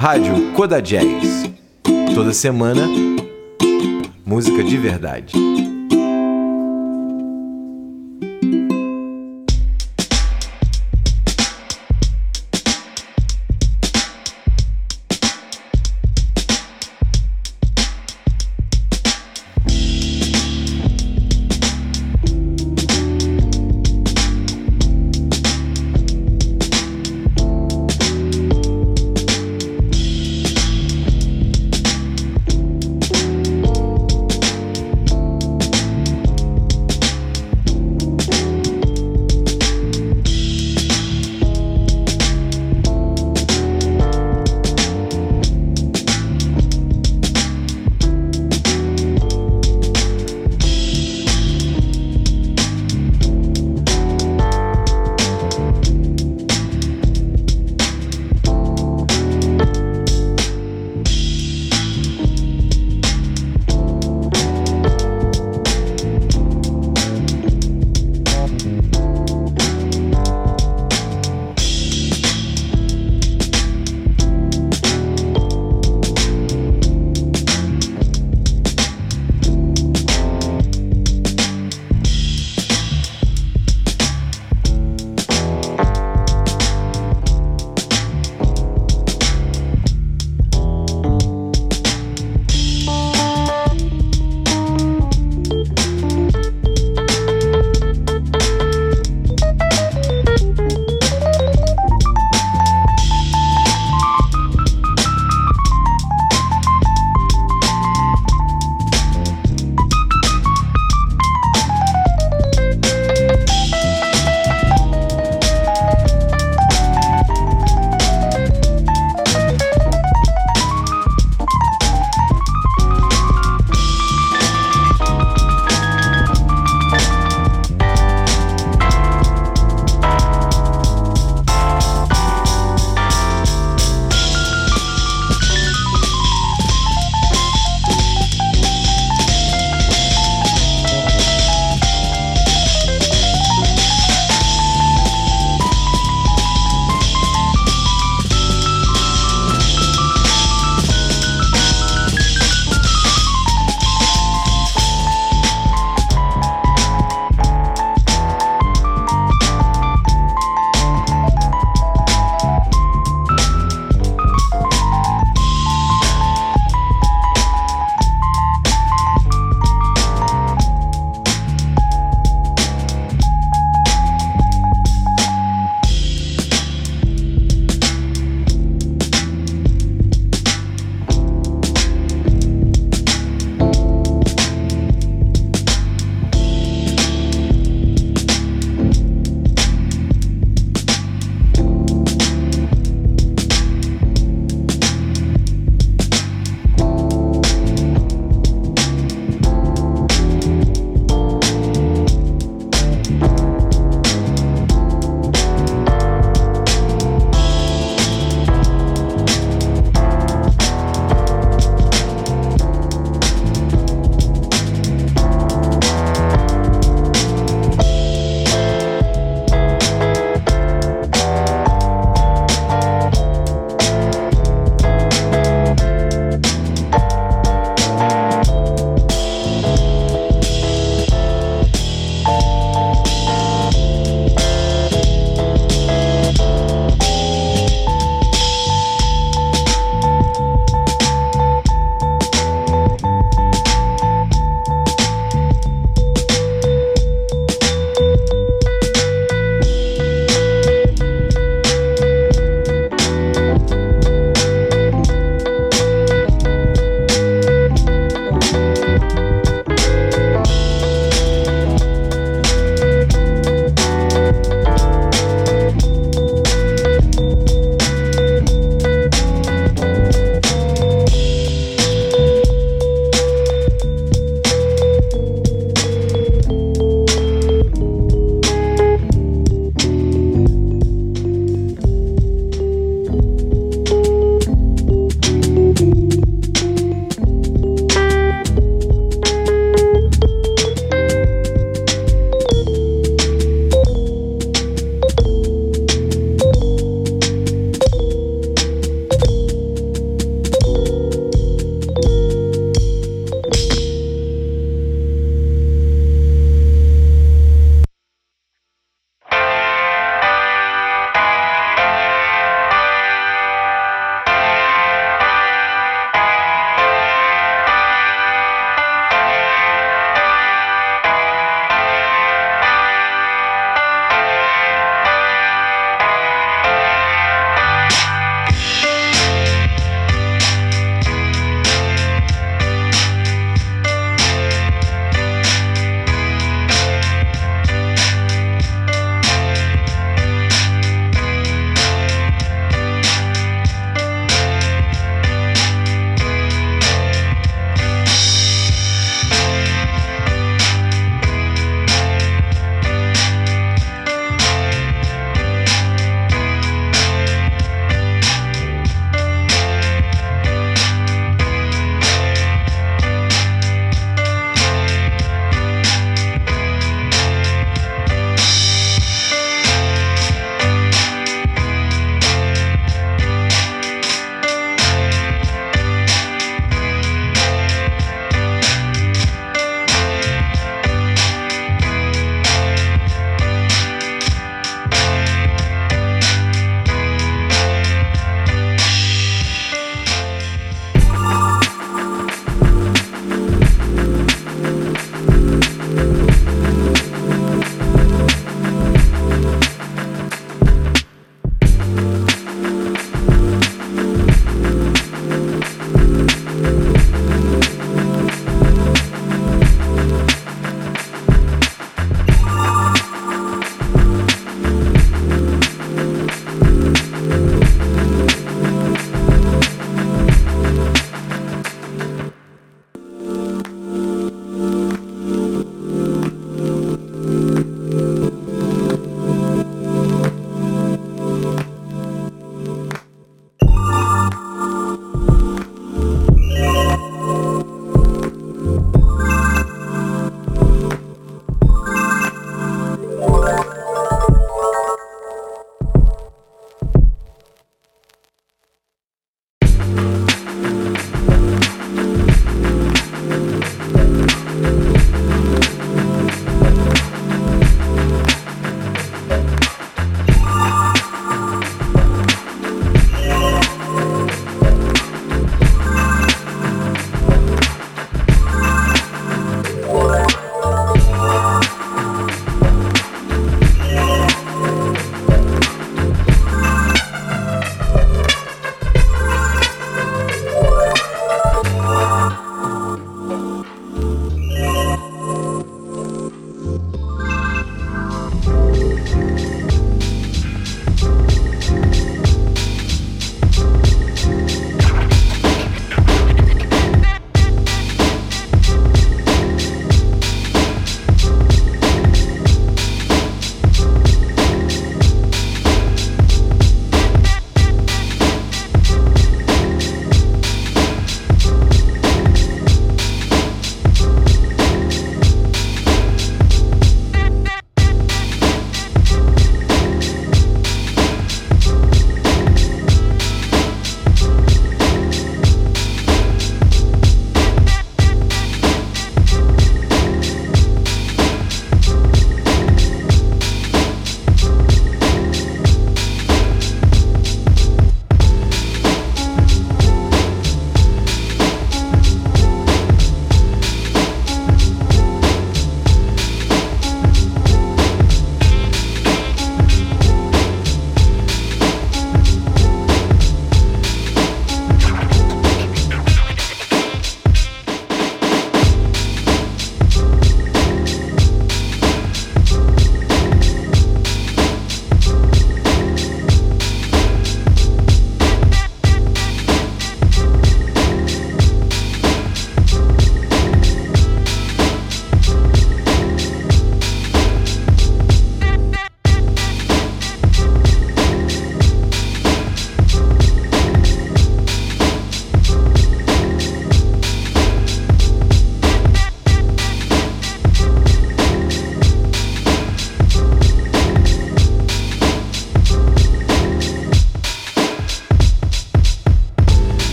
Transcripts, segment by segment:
Rádio Coda Jazz. Toda semana, música de verdade.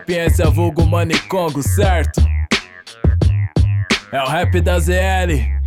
Sapiência, vulgo Manicongo, certo? É o rap da ZL.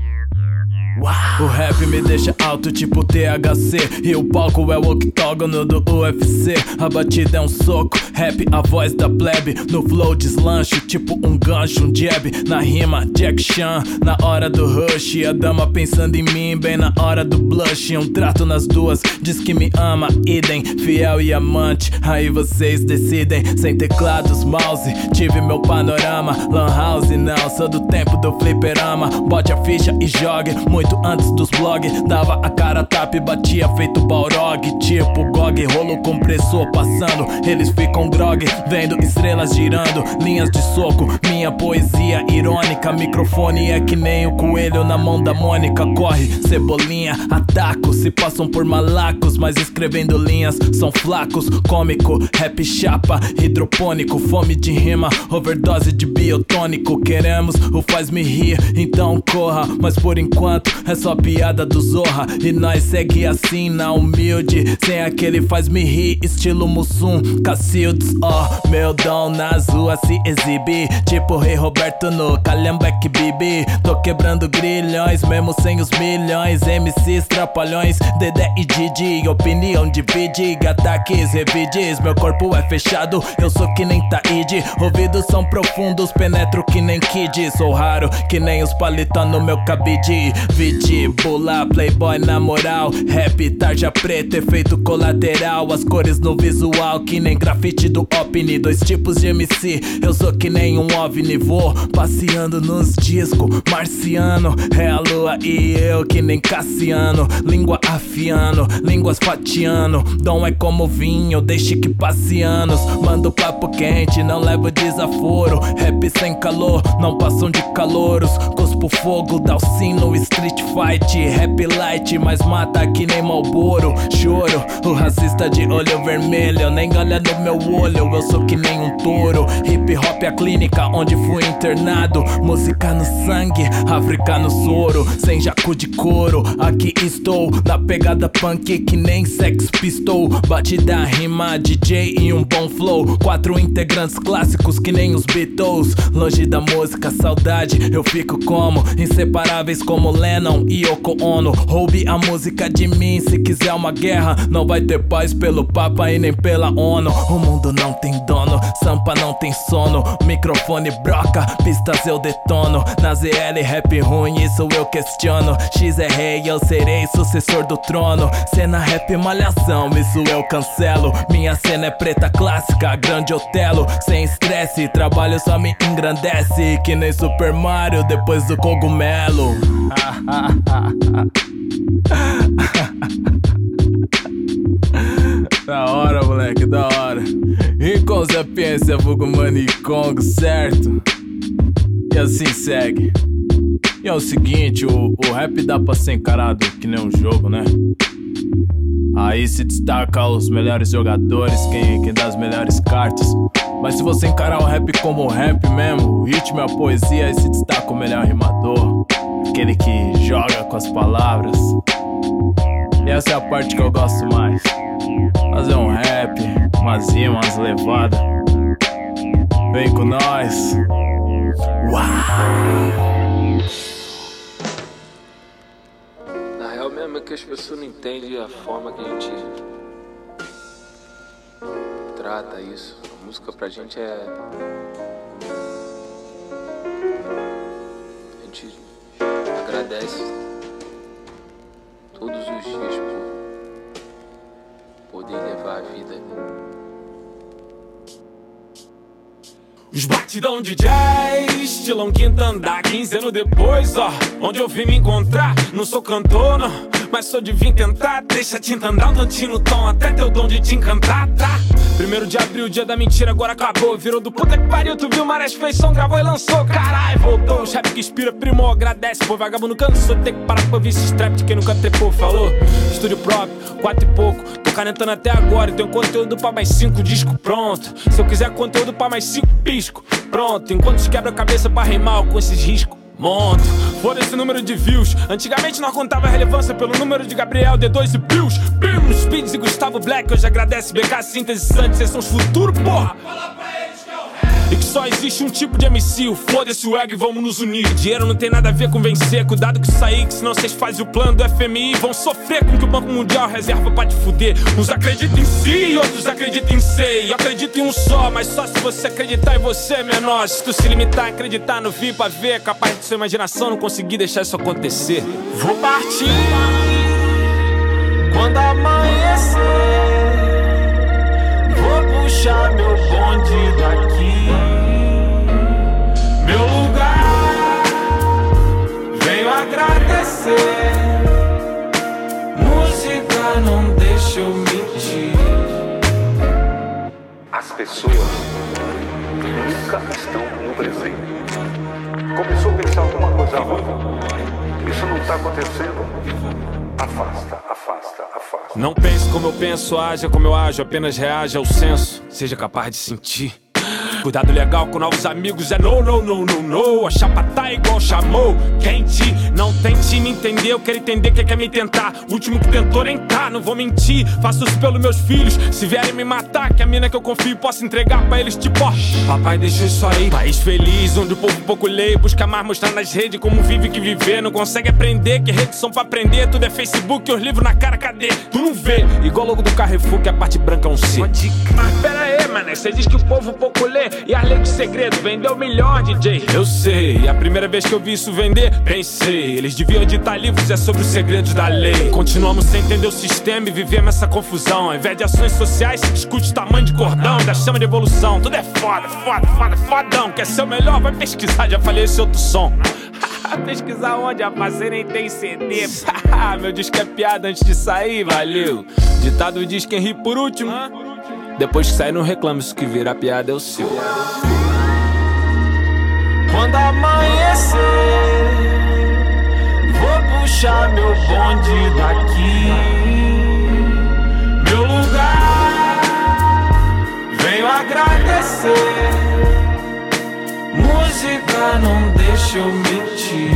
O rap me deixa alto, tipo THC. E o palco é o octógono do UFC. A batida é um soco, rap a voz da plebe. No flow deslancho, tipo um gancho, um jab. Na rima, Jack Chan. Na hora do rush, a dama pensando em mim, bem na hora do blush. Um trato nas duas, diz que me ama, idem. Fiel e amante, aí vocês decidem. Sem teclados, mouse, tive meu panorama. Lan house, não, sou do tempo do fliperama. Bote a ficha e jogue, muito muito antes dos blogs. Dava a cara tapa e batia feito Balrog. Tipo GOG, rolo compressor passando. Eles ficam grog, vendo estrelas girando. Linhas de soco, minha poesia irônica. Microfone é que nem o coelho na mão da Mônica. Corre, cebolinha, ataco. Se passam por malacos, mas escrevendo linhas são flacos. Cômico, rap chapa, hidropônico. Fome de rima, overdose de biotônico. Queremos o faz-me rir, então corra. Mas por enquanto é só piada do Zorra. E nós segue assim na humilde. Sem aquele faz-me rir, estilo Mussum. Cacildes, ó, oh, meu dom nas ruas se exibir. Tipo Rei Roberto no Calhambeck Bibi. Tô quebrando grilhões, mesmo sem os milhões. MCs, trapalhões, Dedé e Didi. Opinião divide, ataques, revides. Meu corpo é fechado, eu sou que nem Taíde. Ouvidos são profundos, penetro que nem Kid. Sou raro, que nem os palitos no meu cabide. Bula, playboy na moral. Rap, tarja preta, efeito colateral. As cores no visual, que nem grafite do OVNI Dois tipos de MC, eu sou que nem um OVNI. Vou passeando nos discos, marciano. É a lua e eu que nem Cassiano. Língua afiando, línguas fatiando Dom é como vinho, deixe que passe anos. Mando papo quente, não levo desaforo. Rap sem calor, não passam de calouros. Cuspo fogo, dá o sino, street fight, rap light, mas mata que nem Malboro. Choro, o racista de olho vermelho, nem olha no meu olho, eu sou que nem um touro. Hip hop é a clínica onde fui internado. Música no sangue, África no soro, sem jaco de couro. Aqui estou, na pegada punk que nem Sex Pistol. Batida rima, DJ e um bom flow. Quatro integrantes clássicos que nem os Beatles. Longe da música, saudade, eu fico como inseparáveis como Lennon Lennon e Yoko Ono. Roube a música de mim, se quiser uma guerra, não vai ter paz pelo Papa e nem pela ONU. O mundo não tem dono, Sampa não tem sono. Microfone broca, pistas eu detono. Na ZL rap ruim, isso eu questiono. X é rei, eu serei sucessor do trono. Cena rap malhação, isso eu cancelo. Minha cena é preta clássica, grande Otelo. Sem estresse, trabalho só me engrandece. Que nem Super Mario depois do cogumelo. da hora, moleque, da hora. E com sapiência, vulgo Kong, certo? E assim segue. E é o seguinte, o, o rap dá pra ser encarado que nem um jogo, né? Aí se destaca os melhores jogadores, quem, quem dá as melhores cartas. Mas se você encarar o rap como rap mesmo, o ritmo e a poesia, aí se destaca o melhor rimador. Aquele que joga com as palavras. E essa é a parte que eu gosto mais. Fazer um rap, umas rimas, levadas. Vem com nós. Uau! Na real mesmo é que as pessoas não entendem a forma que a gente trata isso. A música pra gente é agradece todos os dias por poder levar a vida. Os batidão de jazz, estilão quinta andar 15 anos depois, ó Onde eu vim me encontrar, não sou cantor, não Mas sou de vir tentar, deixa a tinta andar um tantinho no tom Até teu dom de te encantar, tá? Primeiro de abril, dia da mentira, agora acabou. Virou do puta que pariu, tu viu Marés feição, gravou e lançou. Carai, voltou. O chefe que inspira, primou, agradece. Pô, vagabundo cansou, tem que parar pra ouvir esse strap de quem nunca trepou, falou. Estúdio próprio, quatro e pouco. Tô canetando até agora e tenho conteúdo pra mais cinco discos pronto. Se eu quiser conteúdo pra mais cinco pisco, pronto. Enquanto quebra a cabeça pra rimar com esses riscos. Monto, foda esse número de views. Antigamente nós contava relevância pelo número de Gabriel, D2 e Pius. Bim, Speeds e Gustavo Black. Hoje agradece BK, Síntese Santos. Vocês são os futuros, porra. E que só existe um tipo de MC, o foda-se o ego e vamos nos unir. Dinheiro não tem nada a ver com vencer, cuidado com isso aí, que senão vocês fazem o plano do FMI. Vão sofrer com que o Banco Mundial reserva pra te fuder. Uns acreditam em si outros acreditam em ser. Eu acredito em um só, mas só se você acreditar em você, menor. Se tu se limitar a acreditar no vir pra ver, capaz de sua imaginação não conseguir deixar isso acontecer. Vou partir quando amanhecer. Puxar meu bonde daqui. Meu lugar, venho agradecer. Música não deixa eu mentir. As pessoas nunca estão no presente. Começou a pensar alguma coisa ruim. Isso não está acontecendo. Afasta, afasta, afasta. Não pense como eu penso, haja como eu ajo, apenas reaja ao senso. Seja capaz de sentir. Cuidado legal com novos amigos é no, no, no, no, no. A chapa tá igual chamou. Quente, não tente me entender. Eu quero entender quem quer me tentar. O último que tentou nem tá, não vou mentir. Faço isso pelos meus filhos. Se vierem me matar, que a mina que eu confio posso entregar pra eles, tipo, ó. Papai deixou isso aí. País feliz, onde o povo pouco lê. Busca mais mostrar nas redes como vive que viver. Não consegue aprender, que redes são pra aprender. Tudo é Facebook, os livros na cara, cadê? Tu não vê. Igual logo do Carrefour, que a parte branca é um C. Mas pera aí, mané. Você diz que o povo pouco lê. E a lei de segredo vendeu melhor, DJ. Eu sei, a primeira vez que eu vi isso vender, pensei. Eles deviam editar livros, é sobre os segredos da lei. Continuamos sem entender o sistema e vivemos essa confusão. Ao invés de ações sociais, escute o tamanho de cordão, da chama de evolução. Tudo é foda, foda, foda, fodão. Quer ser o melhor? Vai pesquisar, já falei esse outro som. Pesquisar onde a parceira nem tem CD. Meu disco é piada antes de sair, valeu. Ditado diz quem ri por último. Depois que sai, não reclama, isso que vira piada é o seu. Quando amanhecer, vou puxar meu bonde daqui. Meu lugar, venho agradecer. Música não deixa eu mentir.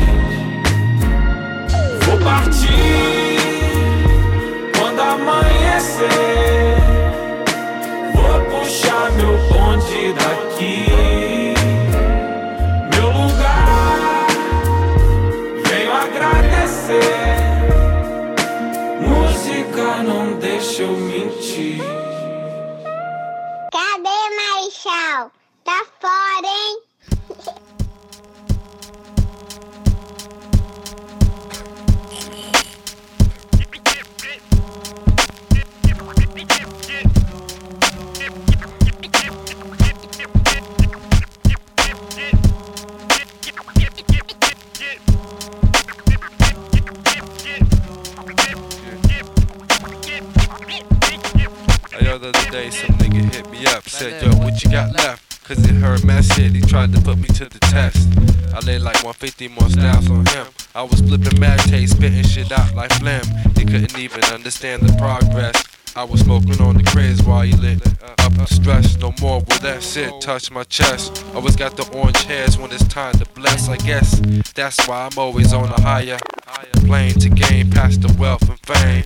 Vou partir quando amanhecer. Vou puxar meu bonde daqui. Meu lugar, venho agradecer. Música não deixa eu mentir. Cadê Marechal? Tá fora, hein? 50 more on him. I was flipping mad tape, spitting shit out like phlegm. He couldn't even understand the progress. I was smoking on the craze while he lit up stress. No more will that shit touch my chest. Always got the orange hairs when it's time to bless. I guess that's why I'm always on a higher plane to gain past the wealth and fame.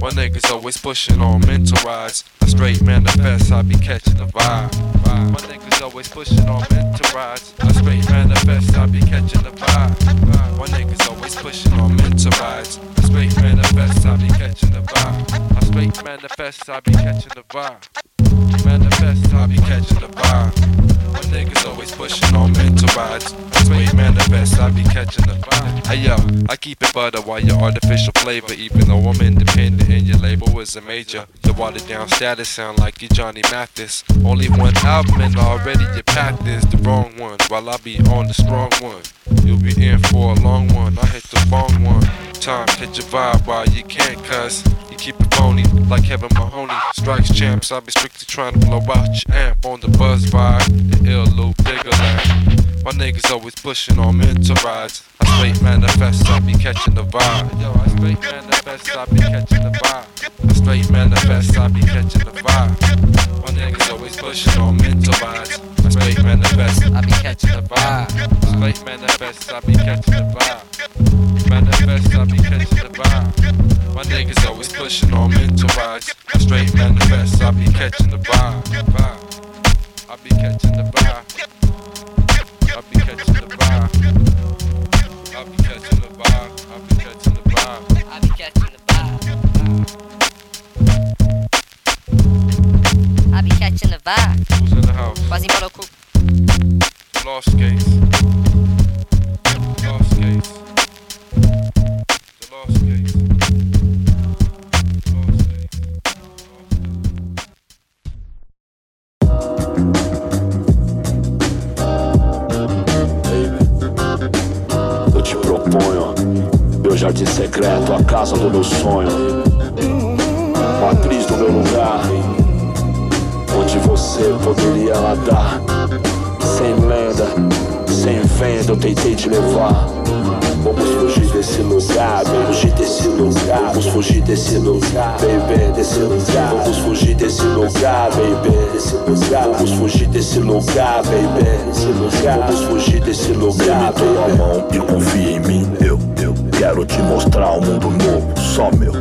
My niggas always pushing on mental rides. I straight manifest, I be catching the vibe. My niggas always pushing on mental rides. I straight manifest, I be catching the vibe. My niggas always pushing on mental rides. I straight manifest, I be catching the vibe. I straight manifest, I be catching the vibe. I be catching the vibe. My niggas always pushing on mental rides. Straight manifest, I be catching the vibe. Hey yo, I keep it butter while your artificial flavor, even though I'm independent and your label is a major. The watered down status sound like you Johnny Mathis. Only one album and already your path is the wrong one, while I be on the strong one. You'll be in for a long one, I hit the wrong one. Time, hit your vibe while you can't cuss. You keep it phony, like Kevin Mahoney. Strikes champs, I be strictly trying to blow out your amp on the buzz vibe. The ill loop bigger like. My niggas always pushing on mental rides. I straight manifest, I be catching the vibe. Yo, I straight manifest, I be catching the vibe. I straight manifest, I be catching the vibe. My niggas always pushing on mental rides. I straight manifest, I be catching the vibe. Straight manifest, I be catching the vibe. Manifest, I be catching the vibe. My niggas always pushing on rides. I straight manifest, I be catching the vibe. I be catching the vibe. I be catching the vibe. I be catching the vibe. I be catching the vibe. I be catching the vibe. I be catching the vibe. Who's in the house? Quasimodo. The Lost Case. The Lost Case. The Lost Case. Te proponho meu jardim secreto, a casa do meu sonho, matriz do meu lugar, onde você poderia nadar, sem lenda, sem venda. Eu tentei te levar. Vamos fugir desse lugar, baby. Fugir desse lugar. Vamos fugir desse lugar, baby. Desse lugar. Vamos fugir desse lugar, baby. Desse lugar. Vamos fugir desse lugar, baby. Desse lugar. Vamos fugir desse lugar, baby. tua mão e confia em mim. Eu, eu quero te mostrar um mundo novo, só meu.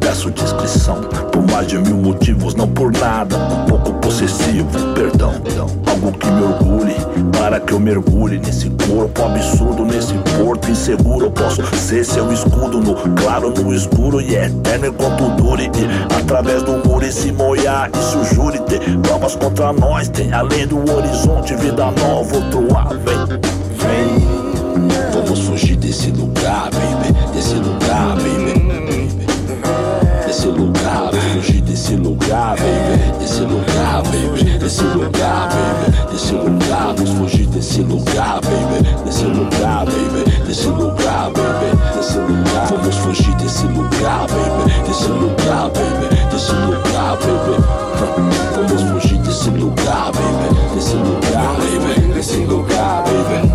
Peço descrição por mais de mil motivos, não por nada. Um pouco possessivo, perdão. Algo que me orgulhe, para que eu mergulhe nesse corpo absurdo, nesse porto inseguro. Eu posso ser seu escudo no claro, no escuro e eterno enquanto dure. Através do muro e se molhar, isso jure ter provas contra nós. Tem além do horizonte, vida nova, outro ar. Vem, vem. Vamos fugir desse lugar, baby. Desse lugar, baby. Desse lugar, fugir desse lugar, baby. Desse lugar, baby. Desse lugar, baby. Desse lugar, vamos fugir desse lugar, baby. Desse lugar, baby. Desse lugar, baby. Desse lugar, vamos fugir desse lugar, baby. Desse lugar, baby. Desse lugar, baby. Vamos fugir desse lugar, baby. Desse lugar, baby. Desse lugar, baby.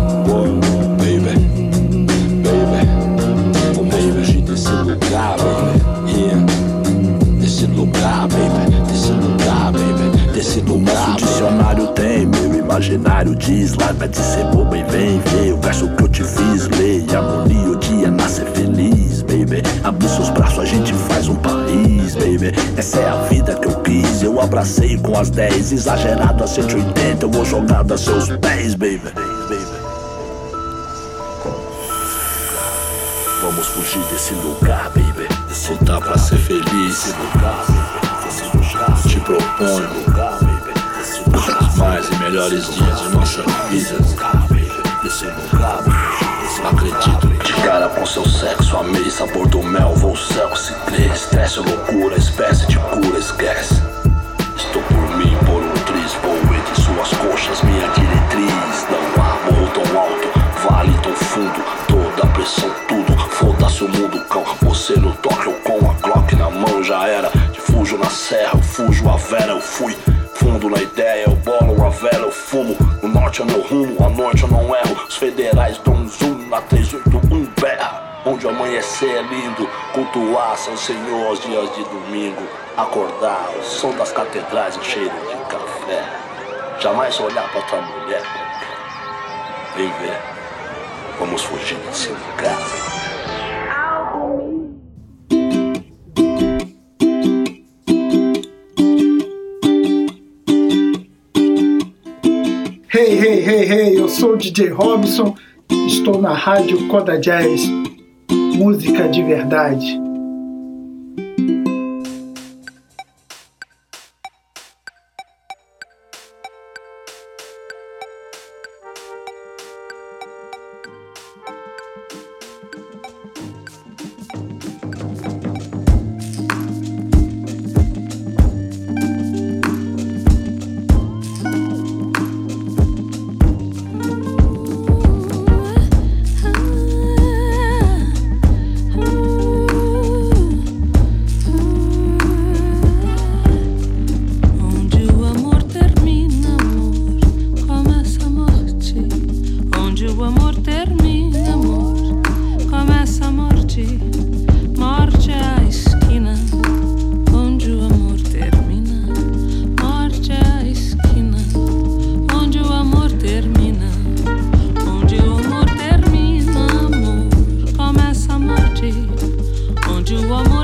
Imaginário diz Larga de ser boba e vem ver o verso que eu te fiz Lei, harmonia, o dia nascer feliz, baby. Abre seus braços, a gente faz um país, baby. Essa é a vida que eu quis, eu abracei com as 10 Exagerado a 180, eu vou jogar a seus pés, baby. Vamos fugir desse lugar, baby. Lugar pra ser feliz, te proponho mais e melhores dias de nossa vida. Acredito de cara com seu sexo Amei sabor do mel, vou cego se crê. Estresse ou loucura, espécie de cura, esquece. Estou por mim, por um triz Vou entre suas coxas, minha diretriz. Não há morro tão alto, vale tão fundo Toda pressão, tudo, foda-se o mundo cão Você no toque, eu com a Glock na mão já era. Fujo na serra, eu fujo a vera, eu fui Fundo na ideia, eu bolo a vela, eu fumo. No norte é meu rumo, à noite eu não erro. Os federais dão um zoom na 381 berra Onde o amanhecer é lindo, cultuar São Senhor aos dias de domingo. Acordar, o som das catedrais, o cheiro de café. Jamais olhar pra tua mulher Vem ver, vamos fugir desse lugar Hey, hey, eu sou o DJ Robson, estou na rádio Coda Jazz, música de verdade. 祝我。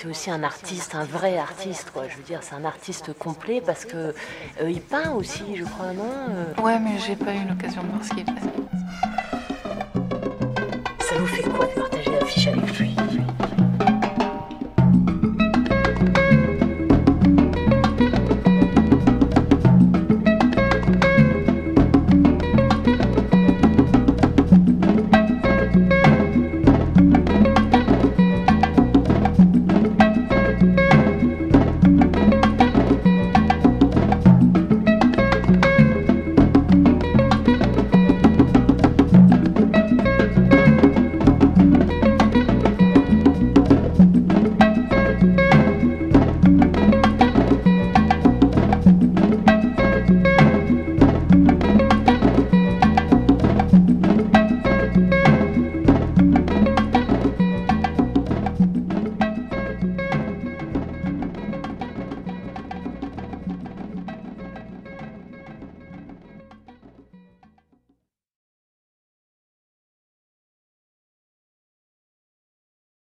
c'est aussi un artiste, un vrai artiste, quoi. Je veux dire, c'est un artiste complet parce que euh, il peint aussi, je crois, non euh? Ouais, mais j'ai pas eu l'occasion de voir ce qu'il faisait. Ça vous fait quoi de partager l'affiche avec lui?